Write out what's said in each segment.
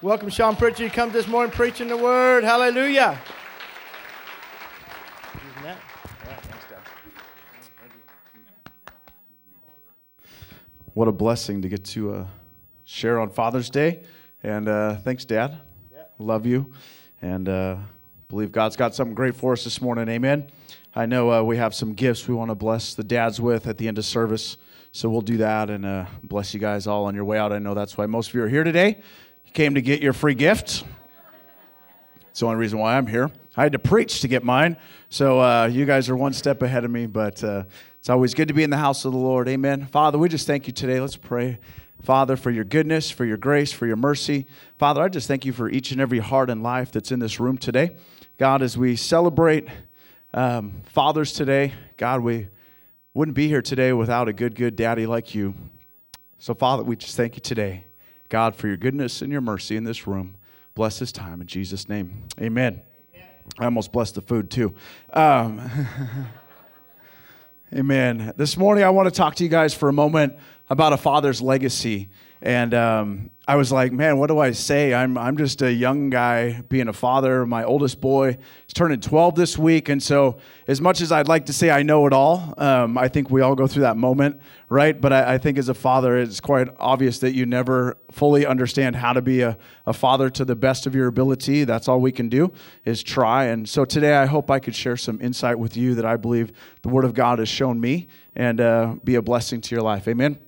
Welcome, Sean Pritchard. He comes this morning preaching the word. Hallelujah. What a blessing to get to uh, share on Father's Day. And uh, thanks, Dad. Love you. And uh, believe God's got something great for us this morning. Amen. I know uh, we have some gifts we want to bless the dads with at the end of service. So we'll do that and uh, bless you guys all on your way out. I know that's why most of you are here today. You came to get your free gift. It's the only reason why I'm here. I had to preach to get mine. So uh, you guys are one step ahead of me, but uh, it's always good to be in the house of the Lord. Amen. Father, we just thank you today. Let's pray. Father, for your goodness, for your grace, for your mercy. Father, I just thank you for each and every heart and life that's in this room today. God, as we celebrate um, fathers today, God, we wouldn't be here today without a good, good daddy like you. So, Father, we just thank you today, God, for your goodness and your mercy in this room. Bless this time in Jesus' name. Amen. I almost blessed the food too. Um, amen. This morning, I want to talk to you guys for a moment about a father's legacy. And um, I was like, man, what do I say? I'm, I'm just a young guy being a father. My oldest boy is turning 12 this week. And so, as much as I'd like to say I know it all, um, I think we all go through that moment, right? But I, I, think as a father, it's quite obvious that you never fully understand how to be a, a father to the best of your ability. That's all we can do is try. And so, today, I hope I could share some insight with you that I believe the Word of God has shown me and uh, be a blessing to your life. Amen.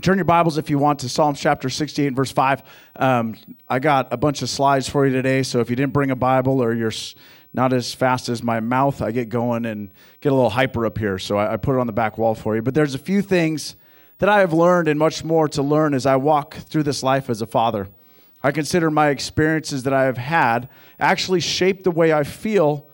Turn your Bibles if you want to Psalms chapter 68, verse 5. Um, I got a bunch of slides for you today, so if you didn't bring a Bible or you're not as fast as my mouth, I get going and get a little hyper up here, so I, I put it on the back wall for you. But there's a few things that I have learned and much more to learn as I walk through this life as a father. I consider my experiences that I have had actually shape the way I feel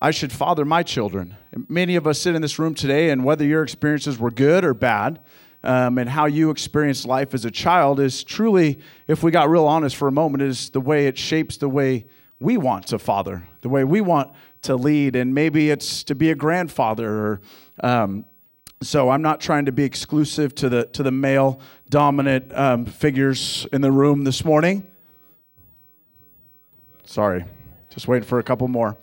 I should father my children. Many of us sit in this room today, and whether your experiences were good or bad, um, and how you experienced life as a child is truly, if we got real honest for a moment, is the way it shapes the way we want to father, the way we want to lead. And maybe it's to be a grandfather or. Um, so I'm not trying to be exclusive to the to the male dominant um, figures in the room this morning. Sorry, just waiting for a couple more.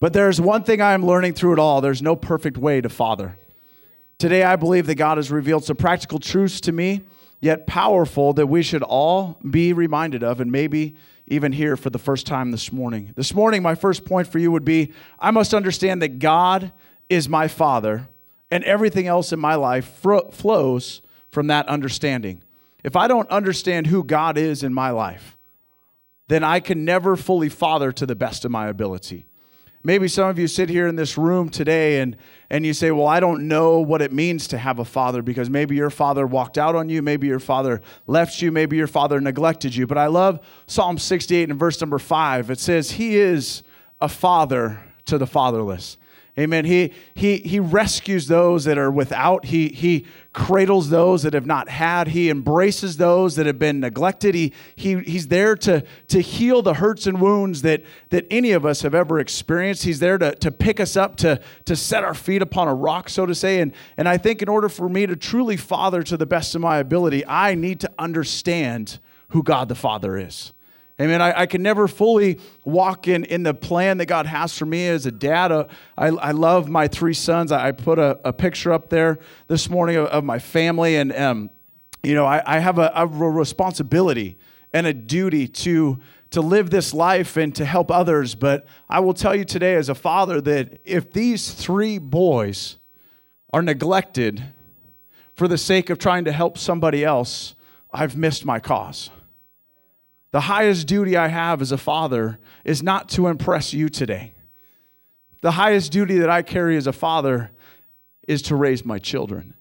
But there's one thing I'm learning through it all. There's no perfect way to father. Today, I believe that God has revealed some practical truths to me, yet powerful, that we should all be reminded of, and maybe even here for the first time this morning. This morning, my first point for you would be I must understand that God is my Father, and everything else in my life flows from that understanding. If I don't understand who God is in my life, then I can never fully father to the best of my ability. Maybe some of you sit here in this room today and, and you say, Well, I don't know what it means to have a father because maybe your father walked out on you, maybe your father left you, maybe your father neglected you. But I love Psalm 68 and verse number five. It says, He is a father to the fatherless. Amen. He, he, he rescues those that are without. He, he cradles those that have not had. He embraces those that have been neglected. He, he, he's there to, to heal the hurts and wounds that, that any of us have ever experienced. He's there to, to pick us up, to, to set our feet upon a rock, so to say. And, and I think in order for me to truly father to the best of my ability, I need to understand who God the Father is. Amen. I, I, can never fully walk in, in the plan that God has for me as a dad. Uh, I, I love my three sons. I, I put a, a, picture up there this morning of, of my family. And, um, you know, I, I have a, a, responsibility and a duty to, to live this life and to help others. But I will tell you today, as a father, that if these three boys are neglected for the sake of trying to help somebody else, I've missed my cause. The highest duty I have as a father is not to impress you today. The highest duty that I carry as a father is to raise my children.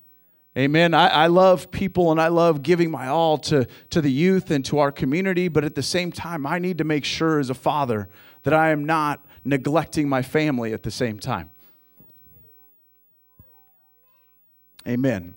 Amen. I, I, love people and I love giving my all to, to the youth and to our community, but at the same time, I need to make sure as a father that I am not neglecting my family at the same time. Amen.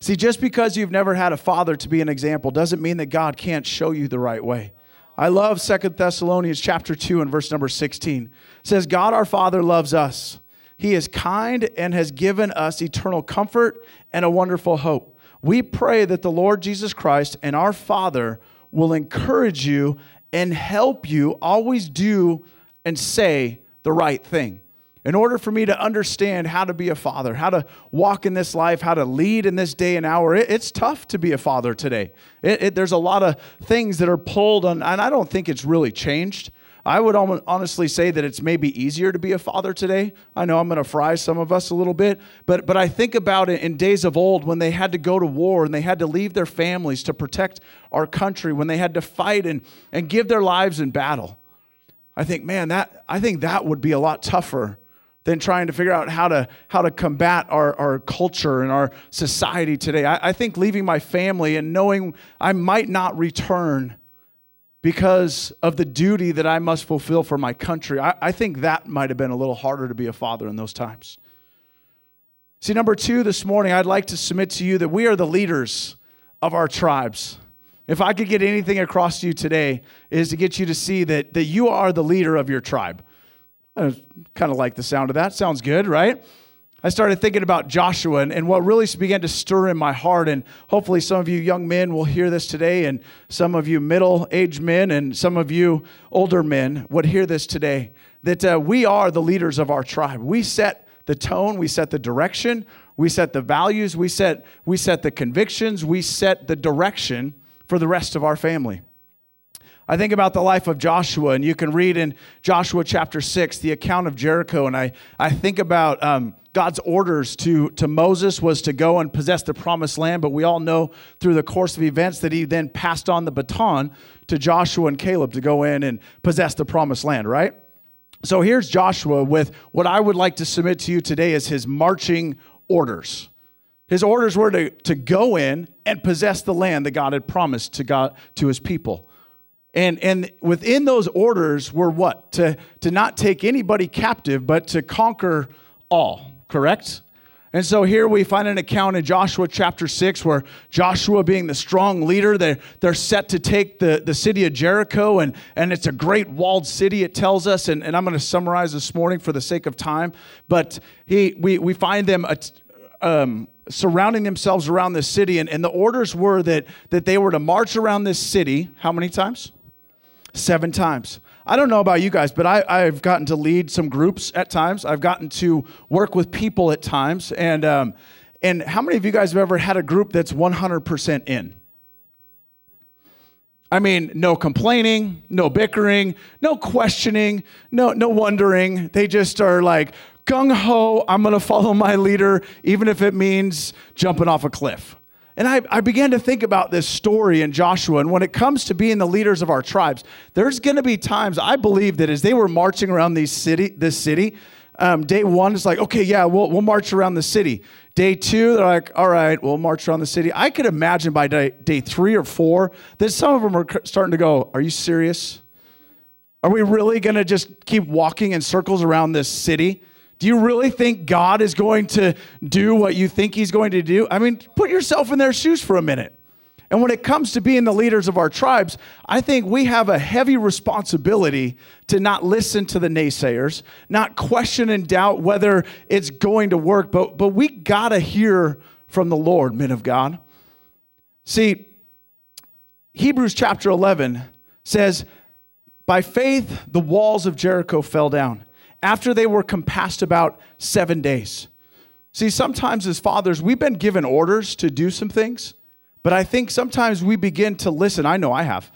See, just because you've never had a father to be an example doesn't mean that God can't show you the right way. I love Second Thessalonians chapter 2 and verse number 16. It says, God our Father loves us. He is kind and has given us eternal comfort and a wonderful hope. we pray that the Lord Jesus Christ and our Father will encourage you and help you always do and say the right thing. In order for me to understand how to be a father, how to walk in this life, how to lead in this day and hour, it, it's tough to be a father today. It, it, there's a lot of things that are pulled on, and I don't think it's really changed. I would honestly say that it's maybe easier to be a father today. I know I'm going to fry some of us a little bit, but but I think about it in days of old when they had to go to war and they had to leave their families to protect our country, when they had to fight and and give their lives in battle. I think, man, that I think that would be a lot tougher than trying to figure out how to how to combat our, our culture and our society today. I, I think leaving my family and knowing I might not return because of the duty that I must fulfill for my country. I, I think that might have been a little harder to be a father in those times. See, number two, this morning, I'd like to submit to you that we are the leaders of our tribes. If I could get anything across to you today, is to get you to see that, that you are the leader of your tribe. I kind of like the sound of that. Sounds good, right? I started thinking about Joshua and, and what really began to stir in my heart. And hopefully, some of you young men will hear this today, and some of you middle aged men, and some of you older men would hear this today that uh, we are the leaders of our tribe. We set the tone, we set the direction, we set the values, we set, we set the convictions, we set the direction for the rest of our family. I think about the life of Joshua, and you can read in Joshua chapter 6 the account of Jericho. And I, I think about um, God's orders to, to Moses was to go and possess the promised land, but we all know through the course of events that he then passed on the baton to Joshua and Caleb to go in and possess the promised land, right? So here's Joshua with what I would like to submit to you today as his marching orders. His orders were to, to go in and possess the land that God had promised to God to his people. And, and within those orders were what? To, to not take anybody captive, but to conquer all, correct? And so here we find an account in Joshua chapter 6 where Joshua, being the strong leader, they're, they're set to take the, the city of Jericho, and, and it's a great walled city, it tells us. And, and I'm going to summarize this morning for the sake of time. But he, we, we find them um, surrounding themselves around this city, and, and the orders were that, that they were to march around this city how many times? Seven times. I don't know about you guys, but I, have gotten to lead some groups at times. I've gotten to work with people at times. And, um, and how many of you guys have ever had a group that's 100% in? I mean, no complaining, no bickering, no questioning, no, no wondering. They just are like, gung ho, I'm going to follow my leader, even if it means jumping off a cliff. And I, I, began to think about this story in Joshua. And when it comes to being the leaders of our tribes, there's going to be times I believe that as they were marching around these city, this city, um, day one is like, okay, yeah, we'll, we'll march around the city. Day two, they're like, all right, we'll march around the city. I could imagine by day, day three or four that some of them are starting to go, are you serious? Are we really going to just keep walking in circles around this city? Do you really think God is going to do what you think He's going to do? I mean, put yourself in their shoes for a minute. And when it comes to being the leaders of our tribes, I think we have a heavy responsibility to not listen to the naysayers, not question and doubt whether it's going to work, but, but we got to hear from the Lord, men of God. See, Hebrews chapter 11 says, By faith, the walls of Jericho fell down after they were compassed about seven days. See, sometimes as fathers, we've been given orders to do some things, but I think sometimes we begin to listen. I know I have.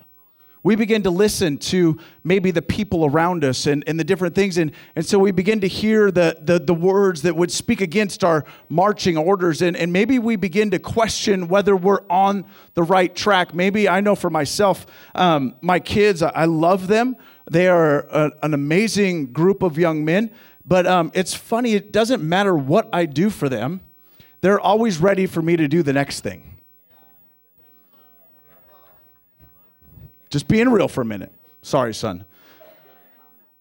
We begin to listen to maybe the people around us and, and the different things. And, and so we begin to hear the, the, the words that would speak against our marching orders. And, and maybe we begin to question whether we're on the right track. Maybe I know for myself, um, my kids, I, love them. They are a, an amazing group of young men. But um, it's funny, it doesn't matter what I do for them, they're always ready for me to do the next thing. Just being real for a minute. Sorry, son.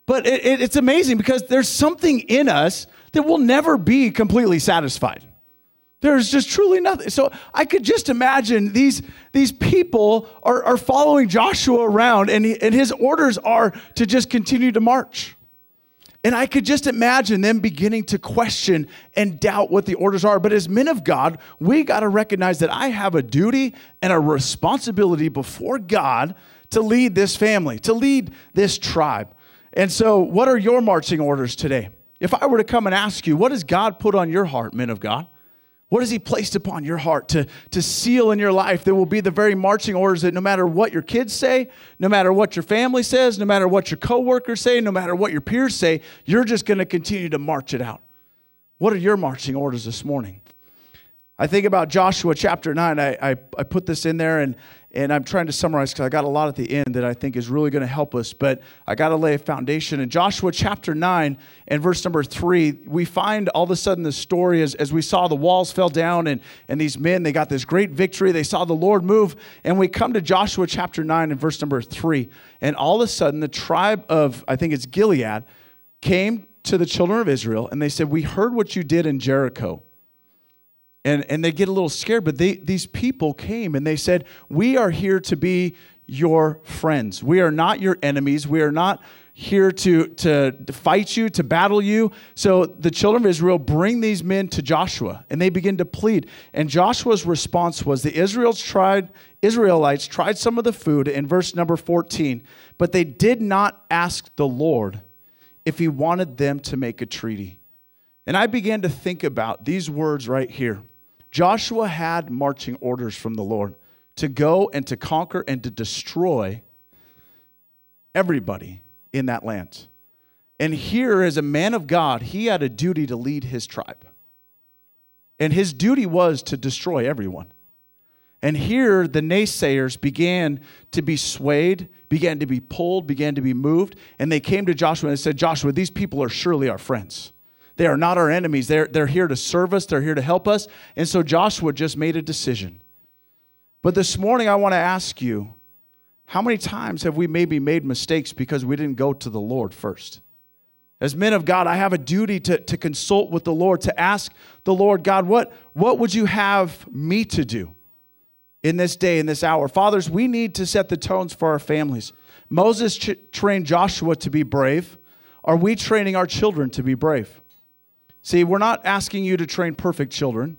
But it, it, it's amazing because there's something in us that will never be completely satisfied. There's just truly nothing. So I could just imagine these, these people are, are following Joshua around, and, he, and his orders are to just continue to march. And I could just imagine them beginning to question and doubt what the orders are. But as men of God, we got to recognize that I have a duty and a responsibility before God to lead this family, to lead this tribe. And so, what are your marching orders today? If I were to come and ask you, what has God put on your heart, men of God? What has He placed upon your heart to, to seal in your life that will be the very marching orders that no matter what your kids say, no matter what your family says, no matter what your coworkers say, no matter what your peers say, you're just going to continue to march it out? What are your marching orders this morning? I think about Joshua chapter 9. I, I, I put this in there, and, and I'm trying to summarize because I got a lot at the end that I think is really going to help us, but I got to lay a foundation. In Joshua chapter 9 and verse number 3, we find all of a sudden the story as, as we saw the walls fell down, and, and these men, they got this great victory. They saw the Lord move, and we come to Joshua chapter 9 and verse number 3, and all of a sudden the tribe of, I think it's Gilead, came to the children of Israel, and they said, We heard what you did in Jericho and, and they get a little scared. But they, these people came and they said, We are here to be your friends. We are not your enemies. We are not here to, to fight you, to battle you. So the children of Israel bring these men to Joshua and they begin to plead. And Joshua's response was the Israelites tried, Israelites tried some of the food in verse number 14, but they did not ask the Lord if he wanted them to make a treaty. And I began to think about these words right here. Joshua had marching orders from the Lord to go and to conquer and to destroy everybody in that land. And here, as a man of God, he had a duty to lead his tribe. And his duty was to destroy everyone. And here, the naysayers began to be swayed, began to be pulled, began to be moved. And they came to Joshua and said, Joshua, these people are surely our friends. They are not our enemies. They're, they're here to serve us, they're here to help us. And so Joshua just made a decision. But this morning, I want to ask you how many times have we maybe made mistakes because we didn't go to the Lord first? As men of God, I have a duty to, to consult with the Lord, to ask the Lord, God, what, what would you have me to do in this day, in this hour? Fathers, we need to set the tones for our families. Moses ch- trained Joshua to be brave. Are we training our children to be brave? See, we're not asking you to train perfect children.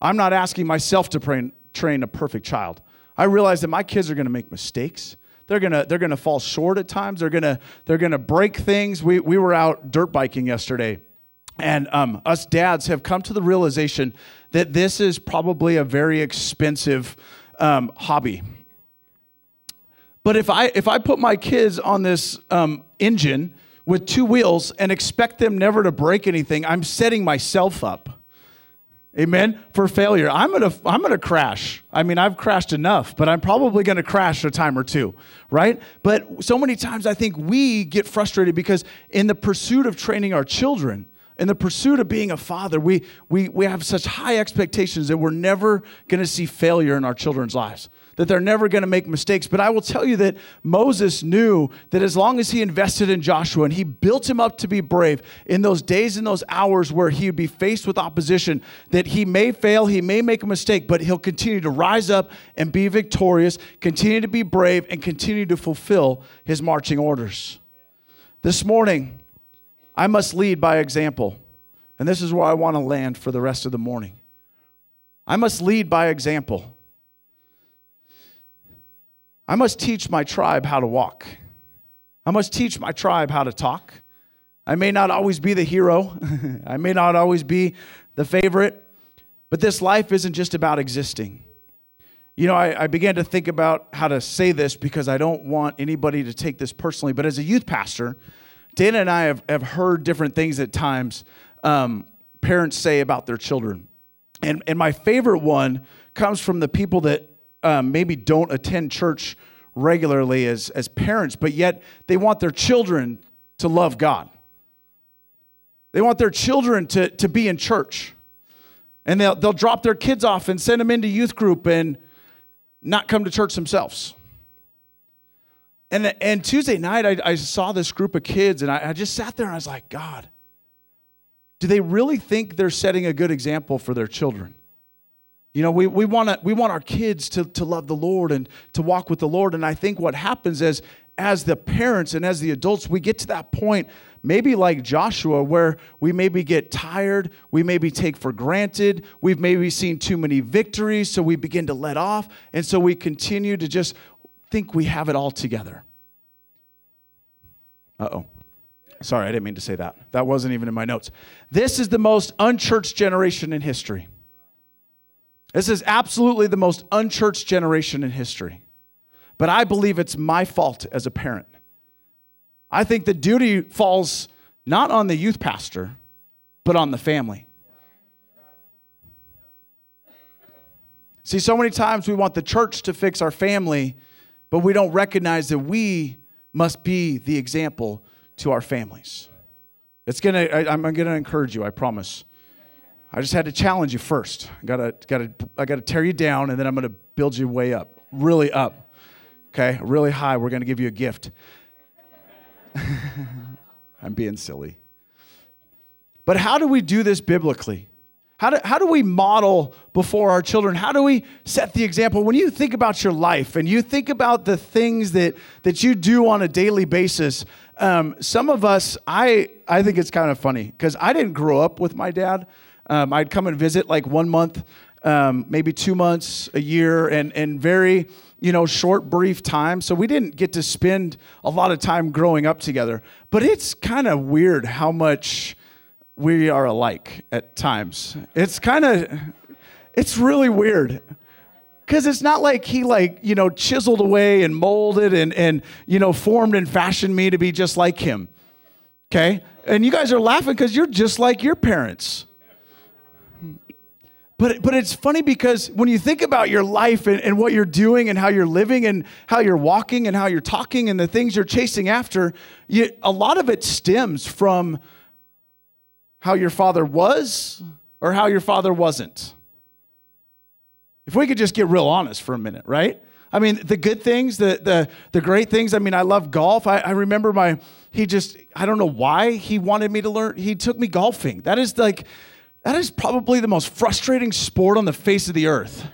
I'm not asking myself to train, a perfect child. I realize that my kids are going to make mistakes. They're going to they're going to fall short at times. They're going to they're going to break things. We we were out dirt biking yesterday. And um, us dads have come to the realization that this is probably a very expensive um, hobby. But if I if I put my kids on this um, engine with two wheels and expect them never to break anything, I'm setting myself up. Amen. For failure. I'm going to I'm going to crash. I mean, I've crashed enough, but I'm probably going to crash a time or two, right? But so many times I think we get frustrated because in the pursuit of training our children, in the pursuit of being a father, we we we have such high expectations that we're never going to see failure in our children's lives that they're never going to make mistakes. But I will tell you that Moses knew that as long as he invested in Joshua and he built him up to be brave in those days and those hours where he would be faced with opposition, that he may fail, he may make a mistake, but he'll continue to rise up and be victorious, continue to be brave, and continue to fulfill his marching orders. This morning, I must lead by example. And this is where I want to land for the rest of the morning. I must lead by example. I must teach my tribe how to walk. I must teach my tribe how to talk. I may not always be the hero, I may not always be the favorite, but this life isn't just about existing. You know, I, I, began to think about how to say this because I don't want anybody to take this personally, but as a youth pastor, Dana and I have, have heard different things at times um, parents say about their children. And, and my favorite one comes from the people that um, maybe don't attend church regularly as, as parents, but yet they want their children to love God. They want their children to, to be in church. And they'll, they'll drop their kids off and send them into youth group and not come to church themselves. And, and Tuesday night, I, I saw this group of kids, and I, I just sat there and I was like, God, do they really think they're setting a good example for their children? You know, we, we, wanna, we want our kids to, to love the Lord and to walk with the Lord. And I think what happens is, as the parents and as the adults, we get to that point, maybe like Joshua, where we maybe get tired, we maybe take for granted, we've maybe seen too many victories, so we begin to let off. And so we continue to just think we have it all together. Uh oh. Sorry, I didn't mean to say that. That wasn't even in my notes. This is the most unchurched generation in history. This is absolutely the most unchurched generation in history. But I believe it's my fault as a parent. I think the duty falls not on the youth pastor, but on the family. See, so many times we want the church to fix our family, but we don't recognize that we must be the example to our families. It's gonna, I, I'm gonna encourage you, I promise. I just had to challenge you first. I gotta, gotta, I gotta tear you down, and then I'm gonna build you way up, really up. Okay, really high. We're gonna give you a gift. I'm being silly. But how do we do this biblically? How do, how do we model before our children? How do we set the example? When you think about your life and you think about the things that, that you do on a daily basis, um, some of us, I, I think it's kind of funny because I didn't grow up with my dad. Um, I'd come and visit like one month, um, maybe two months, a year, and, and very, you know, short, brief time. So we didn't get to spend a lot of time growing up together. But it's kind of weird how much we are alike at times. It's kind of, it's really weird because it's not like he like you know chiseled away and molded and and you know formed and fashioned me to be just like him okay and you guys are laughing because you're just like your parents but, but it's funny because when you think about your life and, and what you're doing and how you're living and how you're walking and how you're talking and the things you're chasing after, you, a lot of it stems from how your father was or how your father wasn't. If we could just get real honest for a minute, right? I mean, the good things, the the the great things. I mean, I love golf. I, I remember my he just I don't know why he wanted me to learn. He took me golfing. That is like that is probably the most frustrating sport on the face of the earth.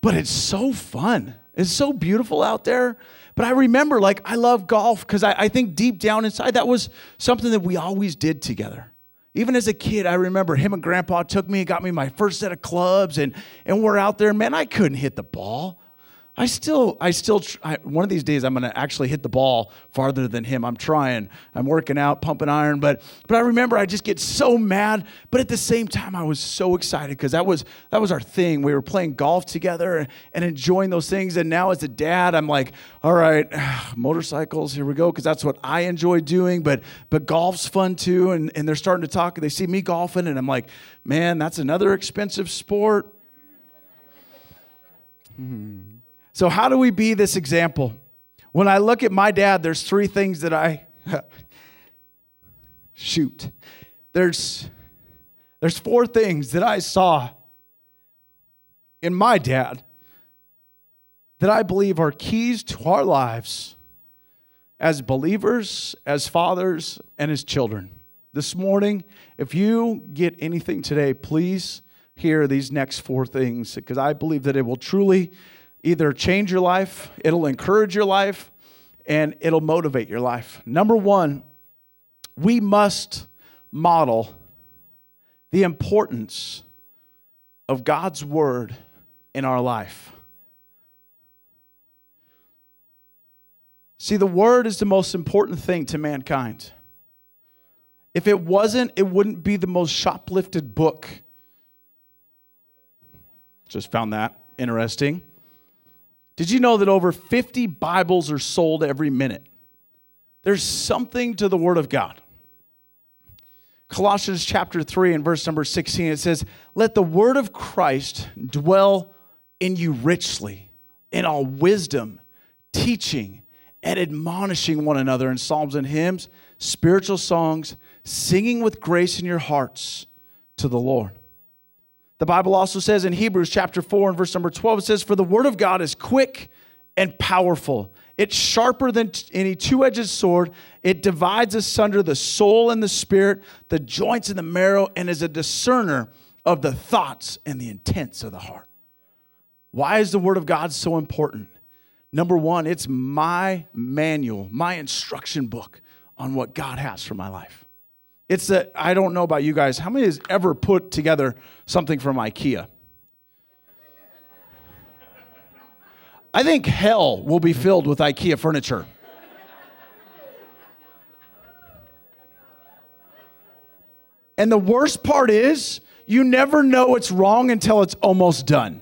But it's so fun. It's so beautiful out there. But I remember, like, I love golf because I, I think deep down inside that was something that we always did together. Even as a kid, I remember him and grandpa took me and got me my first set of clubs, and, and we're out there. Man, I couldn't hit the ball. I still, I still, I, one of these days I'm going to actually hit the ball farther than him. I'm trying. I'm working out, pumping iron, but, but I remember I just get so mad. But at the same time, I was so excited because that was, that was our thing. We were playing golf together and, enjoying those things. And now as a dad, I'm like, all right, motorcycles, here we go, because that's what I enjoy doing. But, but golf's fun too. And, and they're starting to talk. and They see me golfing, and I'm like, man, that's another expensive sport. Hmm. So, how do we be this example? When I look at my dad, there's three things that I shoot. There's there's four things that I saw in my dad that I believe are keys to our lives as believers, as fathers, and as children. This morning, if you get anything today, please hear these next four things because I believe that it will truly either change your life, it'll encourage your life, and it'll motivate your life. Number one, we must model the importance of God's word in our life. See, the word is the most important thing to mankind. If it wasn't, it wouldn't be the most shoplifted book. Just found that interesting. Did you know that over 50 Bibles are sold every minute? There's something to the Word of God. Colossians chapter 3 and verse number 16, it says, Let the Word of Christ dwell in you richly, in all wisdom, teaching and admonishing one another in psalms and hymns, spiritual songs, singing with grace in your hearts to the Lord. The Bible also says in Hebrews chapter 4 and verse number 12, it says, For the word of God is quick and powerful. It's sharper than any two edged sword. It divides asunder the soul and the spirit, the joints and the marrow, and is a discerner of the thoughts and the intents of the heart. Why is the Word of God so important? Number one, it's my manual, my instruction book on what God has for my life. It's that I don't know about you guys. How many has ever put together something from IKEA? I think hell will be filled with IKEA furniture. And the worst part is, you never know it's wrong until it's almost done.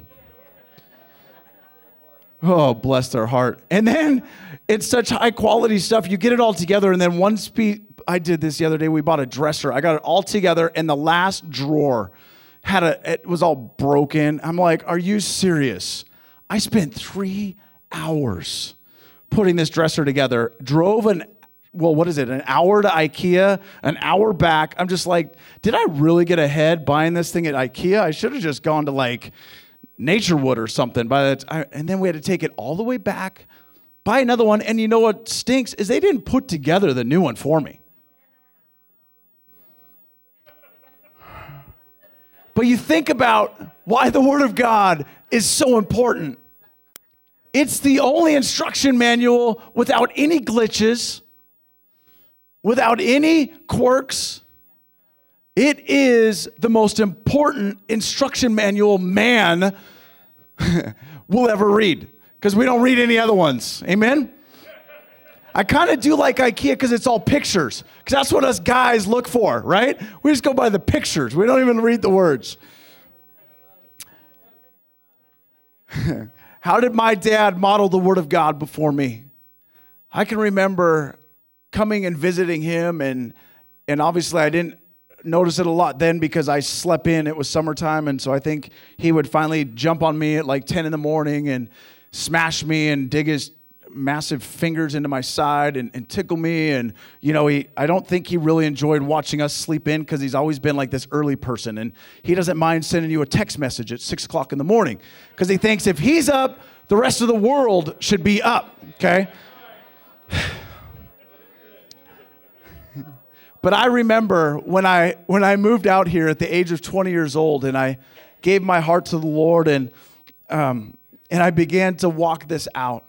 Oh, bless their heart. And then it's such high quality stuff. You get it all together, and then one speed. I did this the other day. We bought a dresser. I got it all together, and the last drawer had a. It was all broken. I'm like, "Are you serious?" I spent three hours putting this dresser together. Drove an well, what is it? An hour to IKEA, an hour back. I'm just like, did I really get ahead buying this thing at IKEA? I should have just gone to like Naturewood or something. By the and then we had to take it all the way back, buy another one. And you know what stinks is they didn't put together the new one for me. But you think about why the Word of God is so important. It's the only instruction manual without any glitches without any quirks. It is the most important instruction manual man will ever read because we don't read any other ones. Amen? I kind of do like IKEA because it's all pictures, because that's what us guys look for, right? We just go by the pictures, we don't even read the words. How did my dad model the Word of God before me? I can remember coming and visiting him and and obviously I didn't notice it a lot then because I slept in. It was summertime, and so I think he would finally jump on me at like 10 in the morning and smash me and dig his massive fingers into my side and, and tickle me. And, you know, he, I don't think he really enjoyed watching us sleep in because he's always been like this early person. And he doesn't mind sending you a text message at six o'clock in the morning because he thinks if he's up, the rest of the world should be up, okay? But I remember when I when I moved out here at the age of 20 years old, and I gave my heart to the Lord, and um, and I began to walk this out.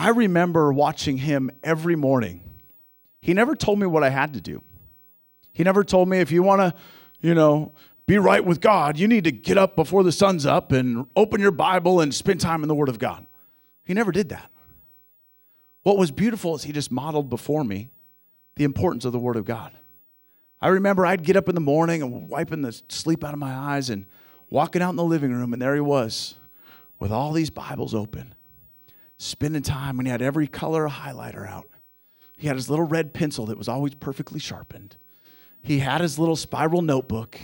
I remember watching him every morning. He never told me what I had to do. He never told me if you want to, you know, be right with God, you need to get up before the sun's up and open your Bible and spend time in the Word of God. He never did that. What was beautiful is he just modeled before me the importance of the Word of God. I remember I'd get up in the morning and wiping the sleep out of my eyes and walking out in the living room, and there he was with all these Bibles open, spending time, and he had every color highlighter out. He had his little red pencil that was always perfectly sharpened. He had his little spiral notebook,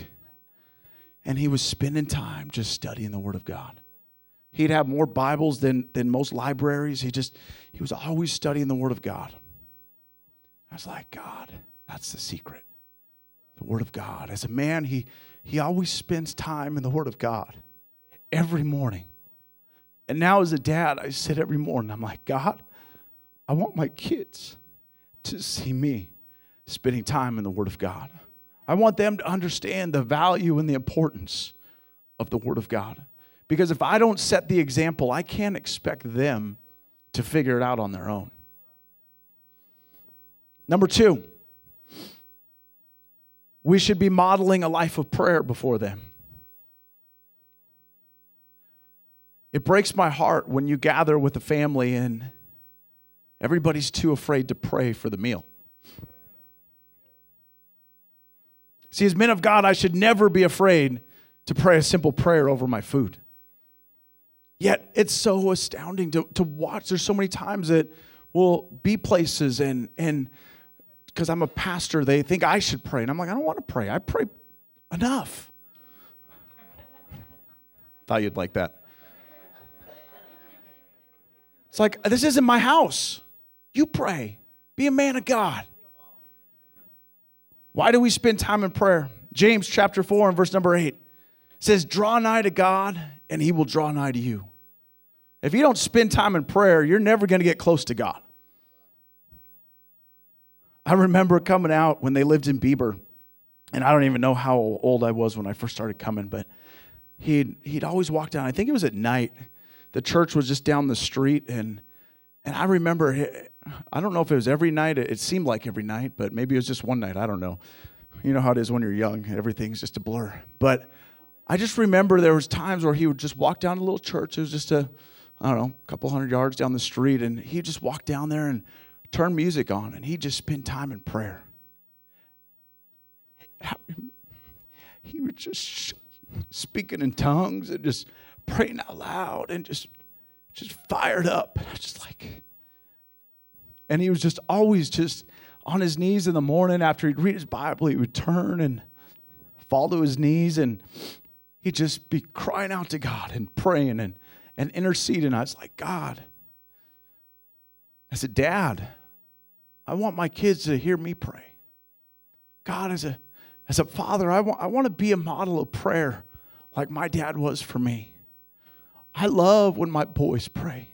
and he was spending time just studying the Word of God. He'd have more Bibles than, than most libraries. He just, he was always studying the Word of God. I was like, God, that's the secret. The Word of God. As a man, he, he always spends time in the Word of God every morning. And now, as a dad, I sit every morning. I'm like, God, I want my kids to see me spending time in the Word of God. I want them to understand the value and the importance of the Word of God. Because if I don't set the example, I can't expect them to figure it out on their own. Number two, we should be modeling a life of prayer before them. It breaks my heart when you gather with a family and everybody's too afraid to pray for the meal. See, as men of God, I should never be afraid to pray a simple prayer over my food. Yet it's so astounding to, to watch. There's so many times that we'll be places and, and because I'm a pastor, they think I should pray. And I'm like, I don't want to pray. I pray enough. Thought you'd like that. It's like, this isn't my house. You pray. Be a man of God. Why do we spend time in prayer? James chapter 4 and verse number 8 says, Draw nigh to God, and he will draw nigh to you. If you don't spend time in prayer, you're never going to get close to God. I remember coming out when they lived in Bieber. and I don't even know how old I was when I first started coming, but he'd he'd always walk down. I think it was at night. The church was just down the street, and and I remember. Eh, I don't know if it was every night. It seemed like every night, but maybe it was just one night. I don't know. You know how it is when you're young; everything's just a blur. But I just remember there was times where he would just walk down to a little church. It was just a, I don't know, a couple hundred yards down the street, and he'd just walk down there and turn music on, and he'd just spend time in prayer. He would just speaking in tongues and just praying out loud and just just fired up. I just like and he was just always just on his knees in the morning after he'd read his Bible, he would turn and fall to his knees and he'd just be crying out to God and praying and, and interceding. I was like, God, I said, Dad, I want my kids to hear me pray. God, as a, as a father, I want, I want to be a model of prayer like my dad was for me. I love when my boys pray.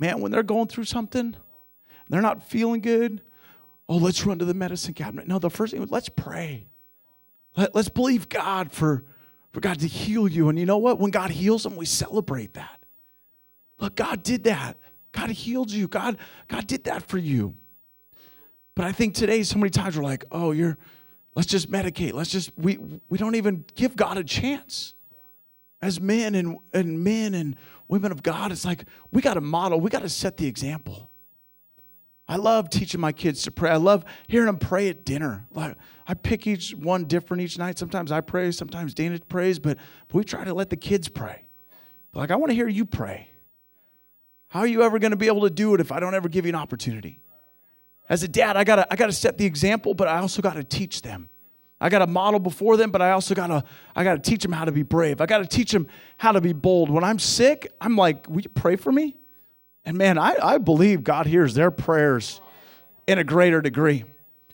Man, when they're going through something, they're not feeling good, oh, let's run to the medicine cabinet. No, the first thing, let's pray. Let, let's believe God for, for God to heal you. And you know what? When God heals them, we celebrate that. Look, God did that. God healed you. God, God did that for you. But I think today, so many times we're like, oh, you're, let's just medicate. Let's just, we, we don't even give God a chance. As men and, and men and women of God, it's like we got to model, we got to set the example. I love teaching my kids to pray. I love hearing them pray at dinner. Like I pick each one different each night. Sometimes I pray, sometimes Dana prays, but, but we try to let the kids pray. Like, I want to hear you pray. How are you ever going to be able to do it if I don't ever give you an opportunity? As a dad, I gotta, I gotta set the example, but I also gotta teach them. I gotta model before them, but I also gotta, I gotta teach them how to be brave. I gotta teach them how to be bold. When I'm sick, I'm like, will you pray for me? And man, I, I believe God hears their prayers in a greater degree.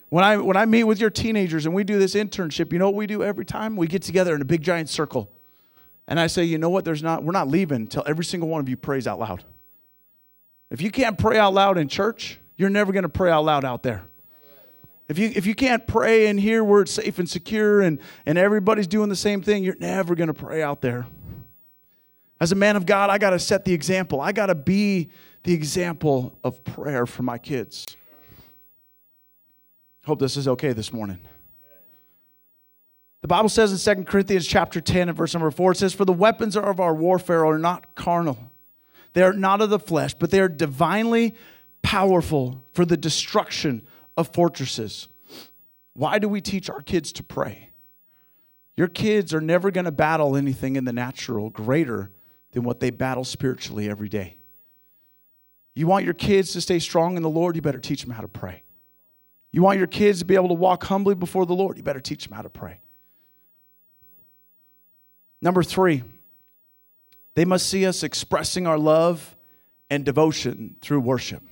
When I, when I meet with your teenagers and we do this internship, you know what we do every time? We get together in a big giant circle. And I say, you know what? There's not, we're not leaving until every single one of you prays out loud. If you can't pray out loud in church, you're never going to pray out loud out there. If you, if you can't pray in here where it's safe and secure and, and everybody's doing the same thing, you're never going to pray out there. As a man of God, I got to set the example. I got to be the example of prayer for my kids. Hope this is okay this morning. The Bible says in 2 Corinthians chapter 10 and verse number 4, it says, For the weapons of our warfare are not carnal. They are not of the flesh, but they are divinely powerful for the destruction of fortresses. Why do we teach our kids to pray? Your kids are never going to battle anything in the natural greater than what they battle spiritually every day. You want your kids to stay strong in the Lord, you better teach them how to pray. You want your kids to be able to walk humbly before the Lord, you better teach them how to pray. Number three, they must see us expressing our love and devotion through worship.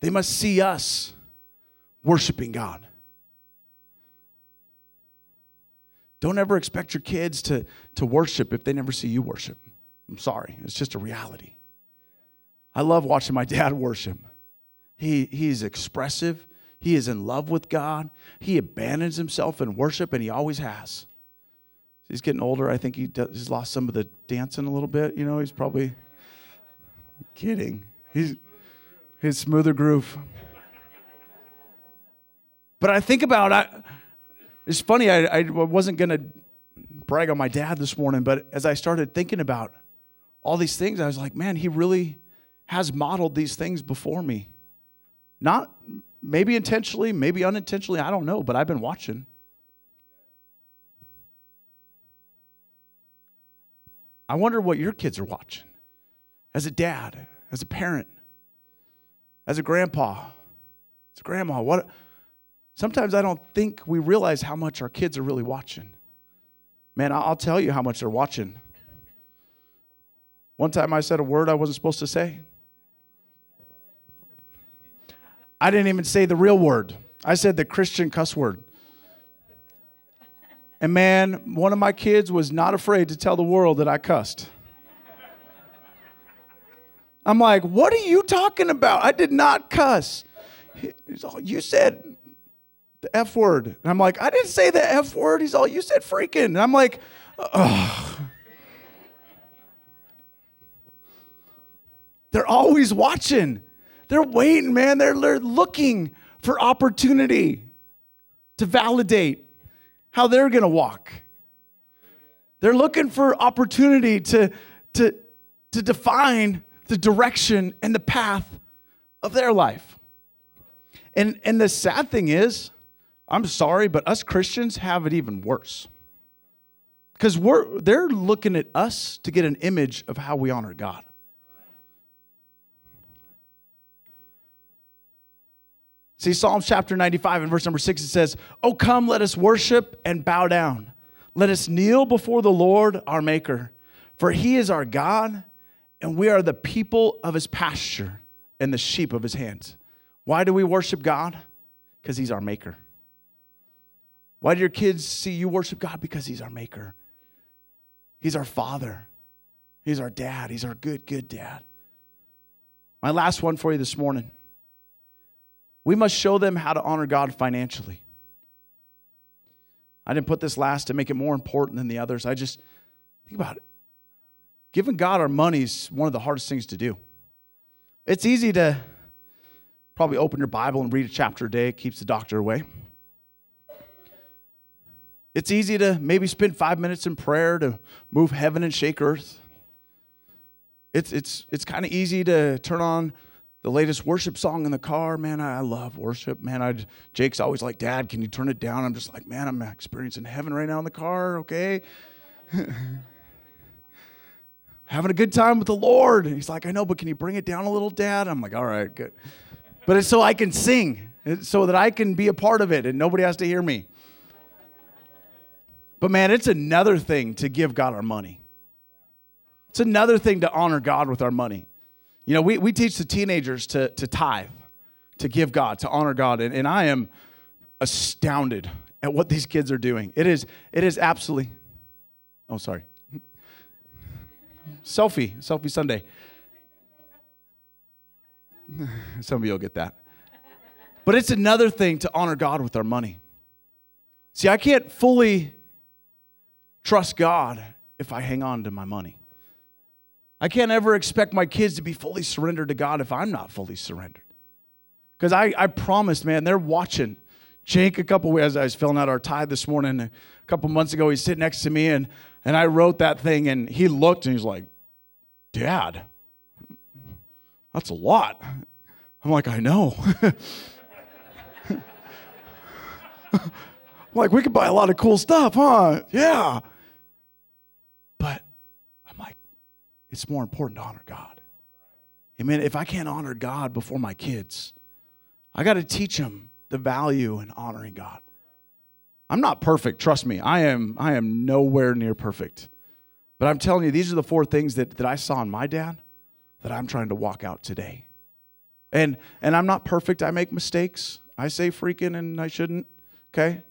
They must see us worshiping God. Don't ever expect your kids to, to worship if they never see you worship. I'm sorry, it's just a reality. I love watching my dad worship. He, he's expressive, he is in love with God, he abandons himself in worship, and he always has. He's getting older. I think he does, he's lost some of the dancing a little bit. You know, he's probably kidding. He's his smoother groove. But I think about I, it's funny. I, I wasn't gonna brag on my dad this morning, but as I started thinking about all these things, I was like, man, he really has modeled these things before me. Not maybe intentionally, maybe unintentionally, I don't know, but I've been watching. I wonder what your kids are watching as a dad, as a parent as a grandpa, as a grandma, what sometimes I don't think we realize how much our kids are really watching. Man, I'll tell you how much they're watching. One time I said a word I wasn't supposed to say. I didn't even say the real word. I said the Christian cuss word. And man, one of my kids was not afraid to tell the world that I cussed. I'm like, what are you talking about? I did not cuss. He's all, You said the F word. And I'm like, I didn't say the F word. He's all, you said freaking. And I'm like, ugh. They're always watching. They're waiting, man. They're, they're looking for opportunity to validate how they're going to walk. They're looking for opportunity to, to, to define the direction and the path of their life. And, and the sad thing is, I'm sorry, but us Christians have it even worse. Because we're they're looking at us to get an image of how we honor God. See, Psalms chapter 95 and verse number 6, it says, Oh, come, let us worship and bow down. Let us kneel before the Lord our Maker, for he is our God, and we are the people of his pasture and the sheep of his hands. Why do we worship God? Because he's our Maker. Why do your kids see you worship God? Because he's our Maker. He's our Father. He's our dad. He's our good, good dad. My last one for you this morning. We must show them how to honor God financially. I didn't put this last to make it more important than the others. I just think about it. Giving God our money is one of the hardest things to do. It's easy to probably open your Bible and read a chapter a day, it keeps the doctor away. It's easy to maybe spend five minutes in prayer to move heaven and shake earth. It's, it's, it's kind of easy to turn on the latest worship song in the car. Man, I, I love worship. Man, I Jake's always like, Dad, can you turn it down? I'm just like, man, I'm experiencing heaven right now in the car, okay? Having a good time with the Lord. And he's like, I know, but can you bring it down a little, Dad? I'm like, all right, good. But it's so I can sing, so that I can be a part of it and nobody has to hear me. But man, it's another thing to give God our money. It's another thing to honor God with our money. You know, we, we teach the teenagers to, to tithe, to give God, to honor God. And, and I am astounded at what these kids are doing. It is, it is absolutely, oh, sorry. Selfie, selfie Sunday. Some of you will get that. But it's another thing to honor God with our money. See, I can't fully trust God if I hang on to my money. I can't ever expect my kids to be fully surrendered to God if I'm not fully surrendered. Because I, I promised, man, they're watching. Jake, a couple as I was filling out our tithe this morning, a couple months ago, he's sitting next to me and, and I wrote that thing and he looked and he's like, Dad, that's a lot. I'm like, I know. like, we could buy a lot of cool stuff, huh? Yeah. But I'm like, it's more important to honor God. Amen. If I can't honor God before my kids, I got to teach them the value in honoring God. I'm not perfect, trust me. I am I am nowhere near perfect. But I'm telling you, these are the four things that, that I saw in my dad that I'm trying to walk out today. And and I'm not perfect. I make mistakes. I say freaking and I shouldn't. Okay?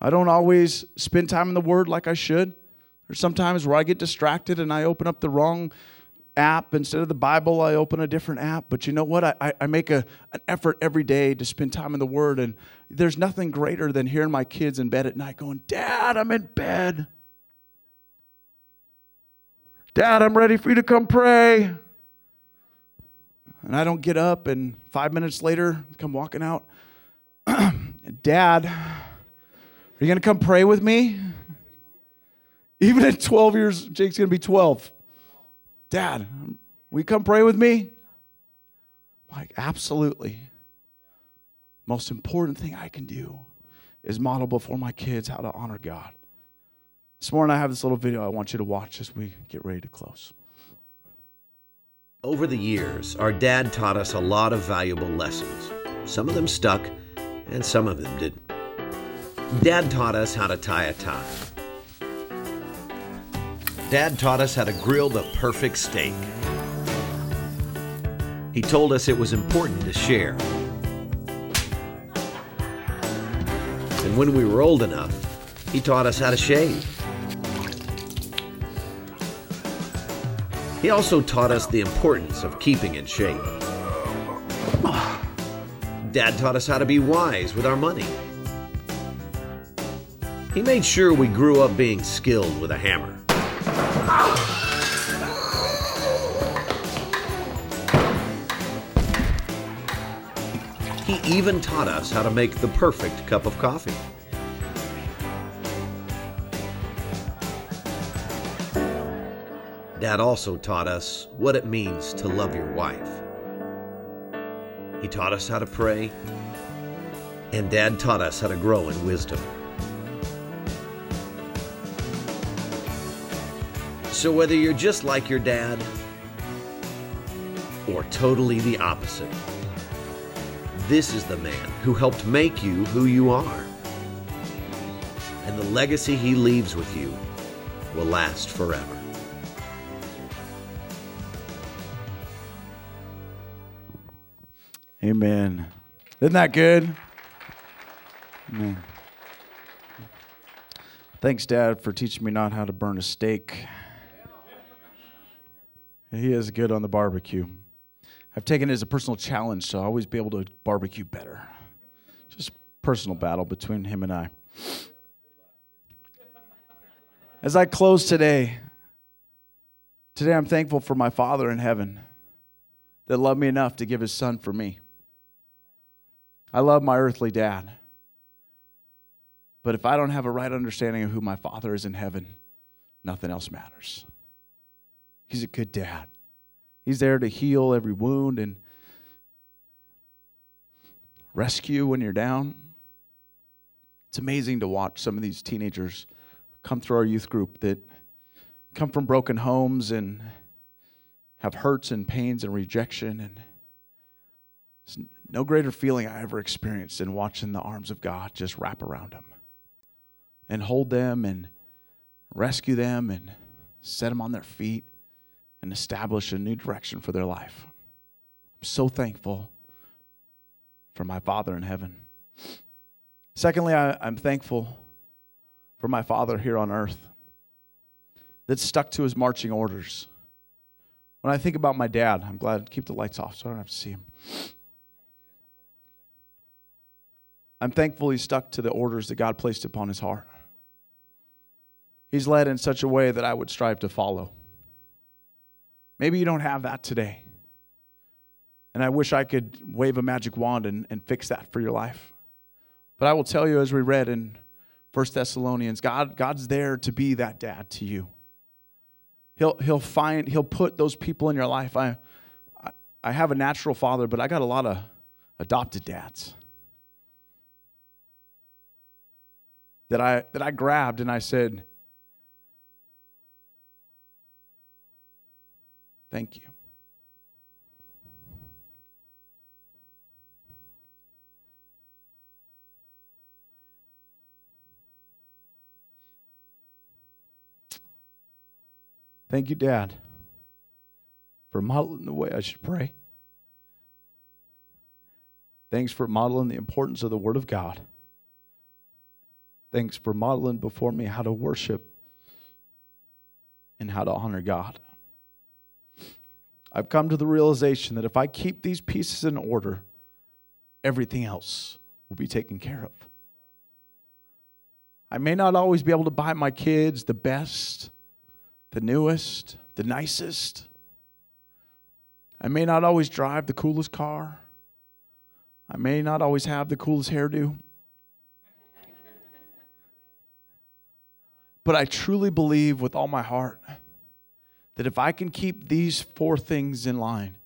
I don't always spend time in the word like I should. There's sometimes where I get distracted and I open up the wrong app. Instead of the Bible, I open a different app. But you know what? I, I make a, an effort every day to spend time in the Word. And there's nothing greater than hearing my kids in bed at night going, Dad, I'm in bed. Dad, I'm ready for you to come pray. And I don't get up, and five minutes later, come walking out. Dad, are you going to come pray with me? Even at 12 years, Jake's going to be 12. Dad, will you come pray with me? I'm like, absolutely. Most important thing I can do is model before my kids how to honor God. This morning, I have this little video I want you to watch as we get ready to close. Over the years, our dad taught us a lot of valuable lessons. Some of them stuck, and some of them didn't. Dad taught us how to tie a tie. Dad taught us how to grill the perfect steak. He told us it was important to share. And when we were old enough, he taught us how to shave. He also taught us the importance of keeping in shape. Dad taught us how to be wise with our money. He made sure we grew up being skilled with a hammer. He even taught us how to make the perfect cup of coffee. Dad also taught us what it means to love your wife. He taught us how to pray, and Dad taught us how to grow in wisdom. So, whether you're just like your dad or totally the opposite, this is the man who helped make you who you are. And the legacy he leaves with you will last forever. Amen. Isn't that good? Amen. Thanks, Dad, for teaching me not how to burn a steak. He is good on the barbecue. I've taken it as a personal challenge to always be able to barbecue better. Just personal battle between him and I. As I close today, today I'm thankful for my Father in heaven that loved me enough to give his son for me. I love my earthly dad. But if I don't have a right understanding of who my Father is in heaven, nothing else matters. He's a good dad. He's there to heal every wound and rescue when you're down. It's amazing to watch some of these teenagers come through our youth group that come from broken homes and have hurts and pains and rejection and no greater feeling I ever experienced than watching the arms of God just wrap around them and hold them and rescue them and set them on their feet and establish a new direction for their life. I'm so thankful for my Father in heaven. Secondly, I, am thankful for my Father here on earth that stuck to his marching orders. When I think about my dad, I'm glad to keep the lights off so I don't have to see him. I'm thankful he stuck to the orders that God placed upon his heart. He's led in such a way that I would strive to follow. Maybe you don't have that today. And I wish I could wave a magic wand and, and fix that for your life. But I will tell you, as we read in 1 Thessalonians, God, God's there to be that dad to you. He'll, he'll find, he'll put those people in your life. I, I, I have a natural father, but I got a lot of adopted dads. That I, that I grabbed and I said, Thank you. Thank you, Dad, for modeling the way I should pray. Thanks for modeling the importance of the Word of God. Thanks for modeling before me how to worship and how to honor God. I've come to the realization that if I keep these pieces in order, everything else will be taken care of. I may not always be able to buy my kids the best, the newest, the nicest. I may not always drive the coolest car. I may not always have the coolest hairdo. but I truly believe with all my heart that if I can keep these four things in line,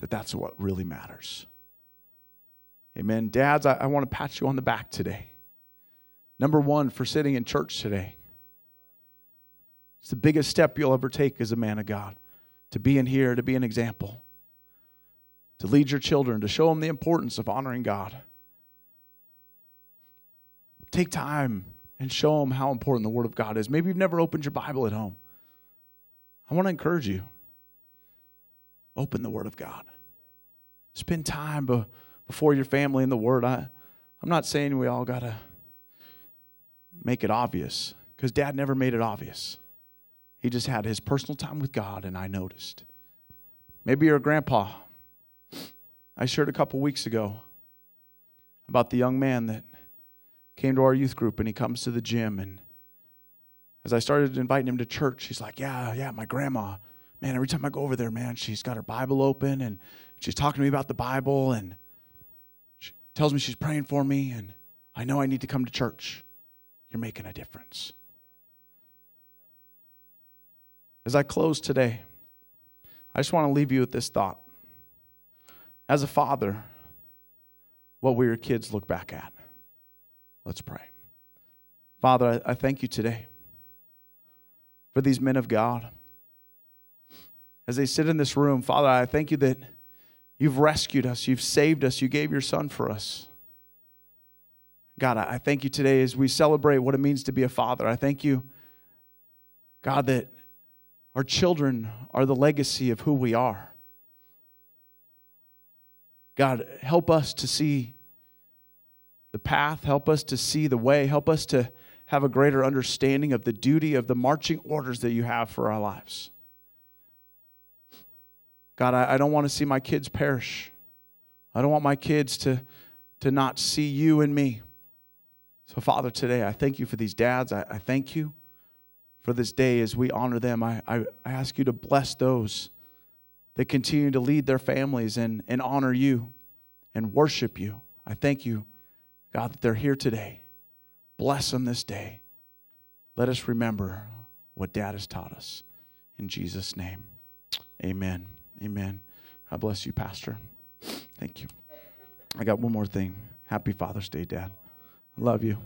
that that's what really matters. Amen. Dads, I, I want to pat you on the back today. Number one, for sitting in church today. It's the biggest step you'll ever take as a man of God to be in here, to be an example, to lead your children, to show them the importance of honoring God. Take time and show them how important the Word of God is. Maybe you've never opened your Bible at home. I want to encourage you open the Word of God. Spend time be- before your family in the Word. I, I'm not saying we all got to make it obvious because Dad never made it obvious. He just had his personal time with God, and I noticed. Maybe you're a grandpa. I shared a couple weeks ago about the young man that came to our youth group and he comes to the gym. And as I started inviting him to church, he's like, Yeah, yeah, my grandma. Man, every time I go over there, man, she's got her Bible open and she's talking to me about the Bible and she tells me she's praying for me. And I know I need to come to church. You're making a difference. As I close today, I just want to leave you with this thought. As a father, what will your kids look back at? Let's pray. Father, I, thank you today for these men of God. As they sit in this room, Father, I thank you that you've rescued us, you've saved us, you gave your son for us. God, I thank you today as we celebrate what it means to be a father. I thank you, God, that our children are the legacy of who we are. God, help us to see the path, help us to see the way, help us to have a greater understanding of the duty of the marching orders that you have for our lives. God, I, I don't want to see my kids perish. I don't want my kids to, to not see you and me. So, Father, today I thank you for these dads. I, I thank you for this day as we honor them. I, I, I ask you to bless those that continue to lead their families and, and honor you and worship you. I thank you, God, that they're here today. Bless them this day. Let us remember what Dad has taught us. In Jesus' name, amen. Amen. God bless you, Pastor. Thank you. I got one more thing. Happy Father's Day, Dad. I love you.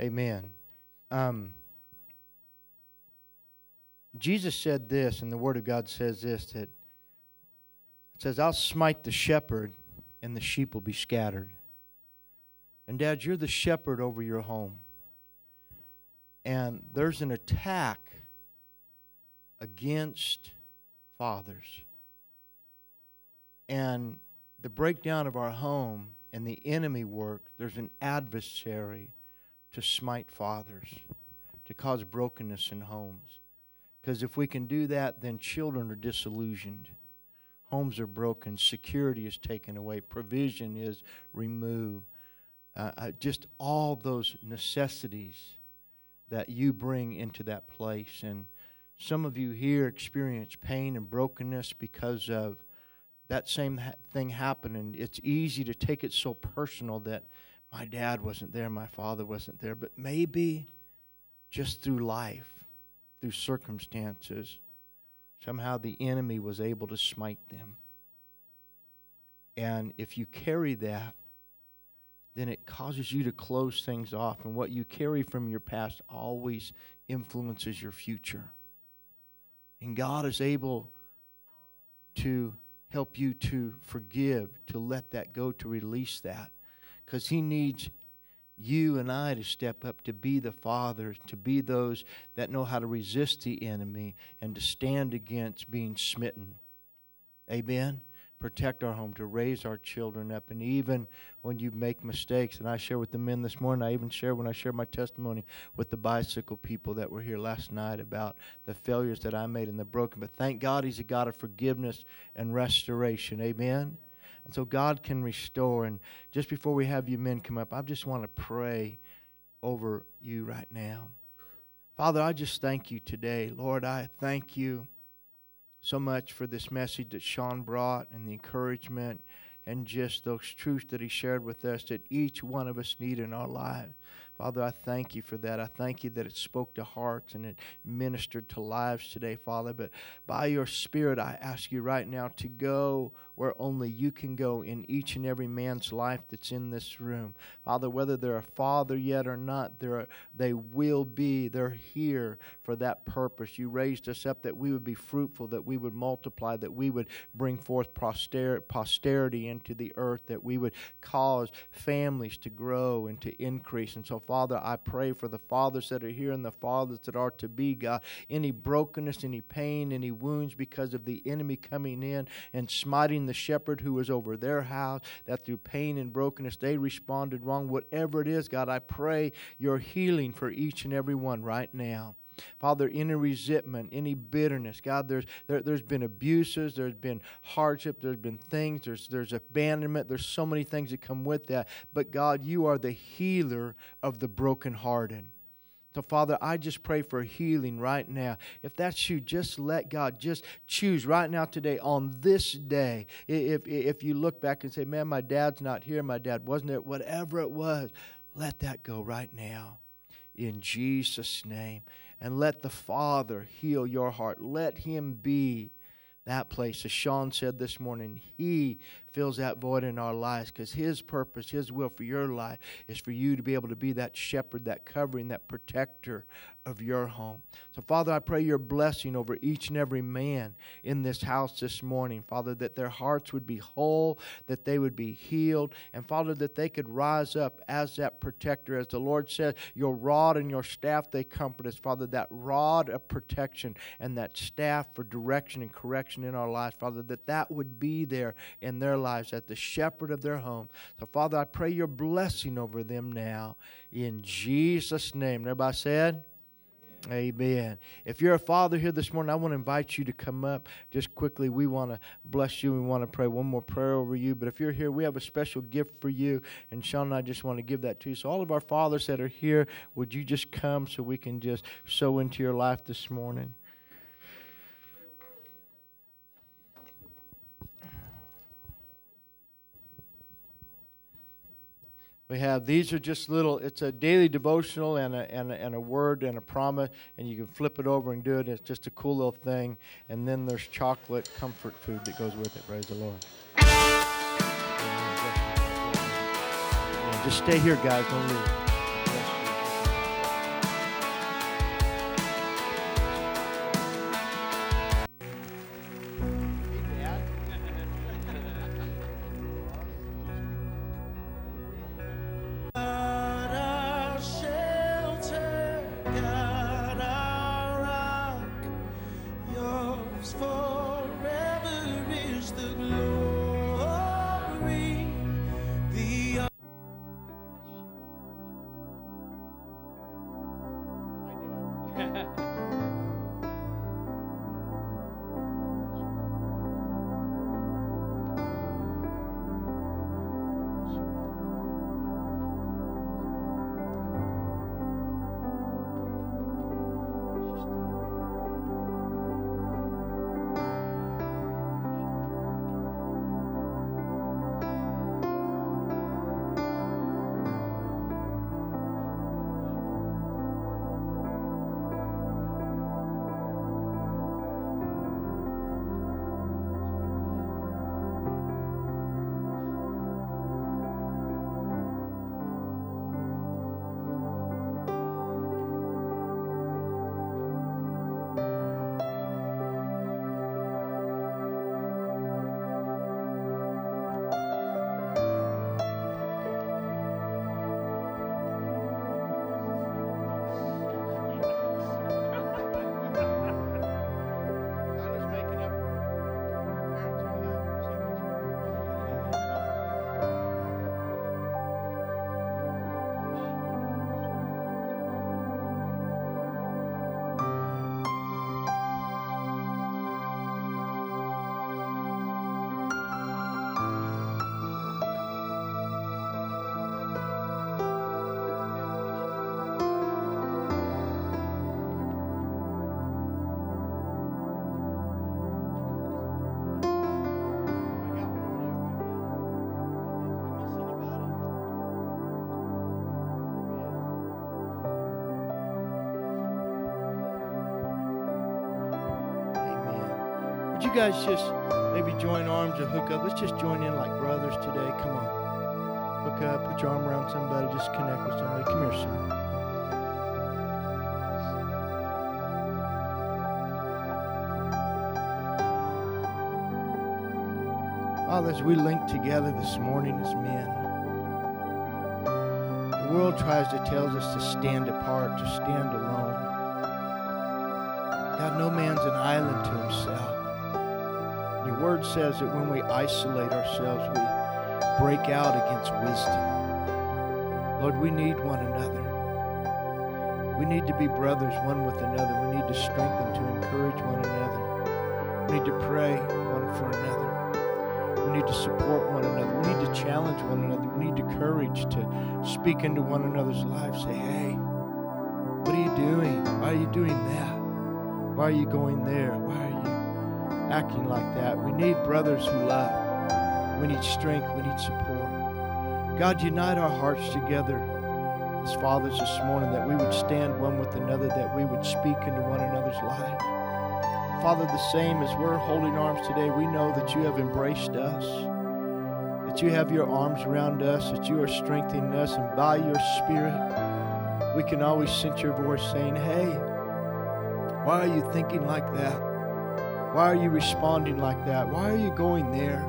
Amen. Um, Jesus said this, and the Word of God says this that it says, I'll smite the shepherd, and the sheep will be scattered. And, Dad, you're the shepherd over your home. And there's an attack against fathers. And the breakdown of our home and the enemy work, there's an adversary to smite fathers, to cause brokenness in homes. Because if we can do that, then children are disillusioned. Homes are broken. Security is taken away. Provision is removed. Uh, uh, just all those necessities that you bring into that place. And some of you here experience pain and brokenness because of that same ha- thing happening. It's easy to take it so personal that my dad wasn't there, my father wasn't there, but maybe just through life, through circumstances, somehow the enemy was able to smite them. And if you carry that, then it causes you to close things off. And what you carry from your past always influences your future. And God is able to help you to forgive, to let that go, to release that because He needs you and I to step up to be the fathers, to be those that know how to resist the enemy and to stand against being smitten. Amen protect our home, to raise our children up. And even when you make mistakes, and I share with the men this morning, I even share when I share my testimony with the bicycle people that were here last night about the failures that I made and the broken. But thank God He's a God of forgiveness and restoration. Amen. And so God can restore. And just before we have you men come up, I just want to pray over you right now. Father, I just thank you today. Lord, I thank you so much for this message that Sean brought and the encouragement and just those truths that he shared with us that each one of us need in our lives. Father, I thank you for that. I thank you that it spoke to hearts and it ministered to lives today, Father. But by your Spirit, I ask you right now to go where only you can go in each and every man's life that's in this room. Father, whether they're a father yet or not, they're, they will be. They're here for that purpose. You raised us up that we would be fruitful, that we would multiply, that we would bring forth posterity into the earth, that we would cause families to grow and to increase. And so, Father, I pray for the fathers that are here and the fathers that are to be, God. Any brokenness, any pain, any wounds because of the enemy coming in and smiting the shepherd who was over their house, that through pain and brokenness they responded wrong. Whatever it is, God, I pray your healing for each and every one right now. Father, any resentment, any bitterness, God, there's, there, there's been abuses, there's been hardship, there's been things, there's, there's abandonment, there's so many things that come with that. But God, you are the healer of the brokenhearted. So, Father, I just pray for healing right now. If that's you, just let God just choose right now today on this day. If, if you look back and say, man, my dad's not here, my dad wasn't there, whatever it was, let that go right now in Jesus' name. And let the Father heal your heart. Let Him be that place. As Sean said this morning, He fills that void in our lives because His purpose, His will for your life is for you to be able to be that shepherd, that covering, that protector of your home. So, Father, I pray your blessing over each and every man in this house this morning, Father, that their hearts would be whole, that they would be healed, and Father, that they could rise up as that protector. As the Lord said, your rod and your staff, they comfort us. Father, that rod of protection and that staff for direction and correction in our lives, Father, that that would be there in their lives at the shepherd of their home. So, Father, I pray your blessing over them now in Jesus' name. Everybody said, Amen. If you're a father here this morning, I want to invite you to come up just quickly. We want to bless you. We want to pray one more prayer over you. But if you're here, we have a special gift for you. And Sean and I just want to give that to you. So, all of our fathers that are here, would you just come so we can just sow into your life this morning? We have these are just little, it's a daily devotional and a, and, a, and a word and a promise, and you can flip it over and do it. It's just a cool little thing. And then there's chocolate comfort food that goes with it. Praise the Lord. just stay here, guys. Don't leave. Guys just maybe join arms or hook up? Let's just join in like brothers today. Come on. Hook up, put your arm around somebody, just connect with somebody. Come here, son. Father, as we link together this morning as men, the world tries to tell us to stand apart, to stand alone. God, no man's an island to himself. Word says that when we isolate ourselves, we break out against wisdom. Lord, we need one another. We need to be brothers one with another. We need to strengthen, to encourage one another. We need to pray one for another. We need to support one another. We need to challenge one another. We need the courage to speak into one another's lives. Say, hey, what are you doing? Why are you doing that? Why are you going there? Why acting like that? We need brothers who love. We need strength. We need support. God, unite our hearts together as fathers this morning, that we would stand one with another, that we would speak into one another's lives. Father, the same as we're holding arms today, we know that you have embraced us, that you have your arms around us, that you are strengthening us, and by your Spirit, we can always sense your voice saying, Hey, why are you thinking like that? Why are you responding like that? Why are you going there?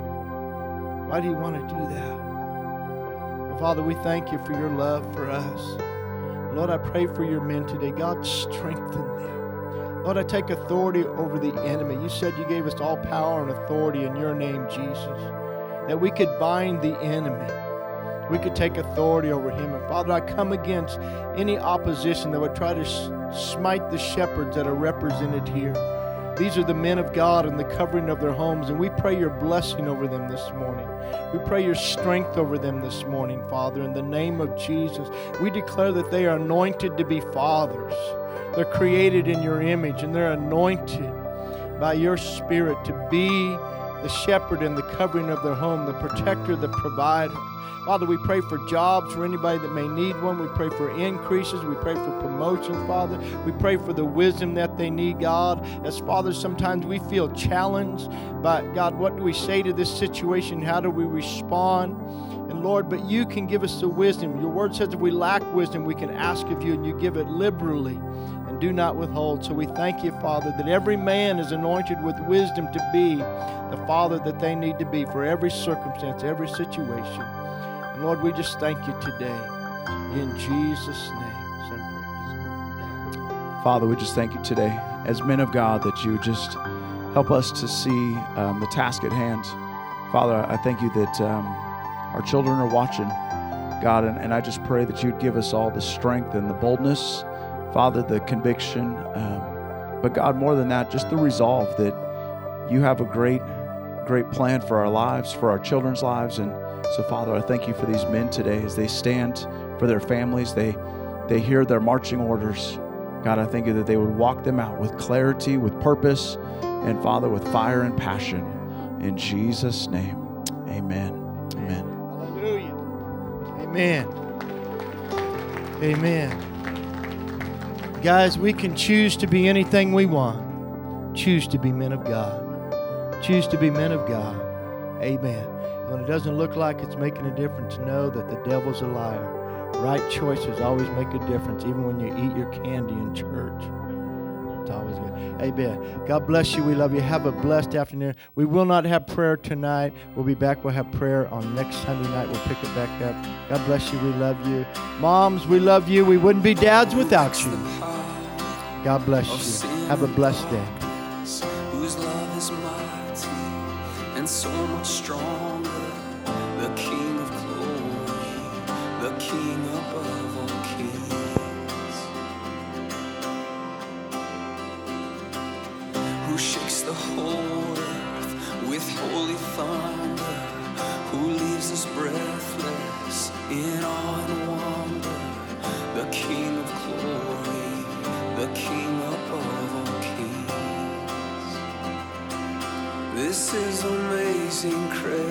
Why do you want to do that? Father, we thank you for your love for us. Lord, I pray for your men today. God, strengthen them. Lord, I take authority over the enemy. You said you gave us all power and authority in your name, Jesus, that we could bind the enemy. We could take authority over him. And Father, I come against any opposition that would try to smite the shepherds that are represented here. These are the men of God and the covering of their homes, and we pray your blessing over them this morning. We pray your strength over them this morning, Father, in the name of Jesus. We declare that they are anointed to be fathers. They're created in your image, and they're anointed by your Spirit to be the shepherd and the covering of their home, the protector, the provider. Father, we pray for jobs for anybody that may need one. We pray for increases. We pray for promotions, Father. We pray for the wisdom that they need, God. As Father, sometimes we feel challenged, but God, what do we say to this situation? How do we respond? And Lord, but you can give us the wisdom. Your word says if we lack wisdom, we can ask of you, and you give it liberally do not withhold. So we thank you, Father, that every man is anointed with wisdom to be the father that they need to be for every circumstance, every situation. And Lord, we just thank you today. In Jesus' name. Father, we just thank you today as men of God that you just help us to see um, the task at hand. Father, I thank you that um, our children are watching, God, and, and, I just pray that you'd give us all the strength and the boldness, Father, the conviction, um, but God, more than that, just the resolve that you have a great, great plan for our lives, for our children's lives, and so, Father, I thank you for these men today as they stand for their families. They, they hear their marching orders. God, I thank you that they would walk them out with clarity, with purpose, and Father, with fire and passion. In Jesus' name, amen. Amen. Hallelujah. Amen. Amen. Guys, we can choose to be anything we want. Choose to be men of God. Choose to be men of God. Amen. When it doesn't look like it's making a difference, know that the devil's a liar. Right choices always make a difference, even when you eat your candy in church. It's always good. Amen. God bless you. We love you. Have a blessed afternoon. We will not have prayer tonight. We'll be back. We'll have prayer on next Sunday night. We'll pick it back up. God bless you. We love you. Moms, we love you. We wouldn't be dads without you. God bless you. Have a blessed day. incredible.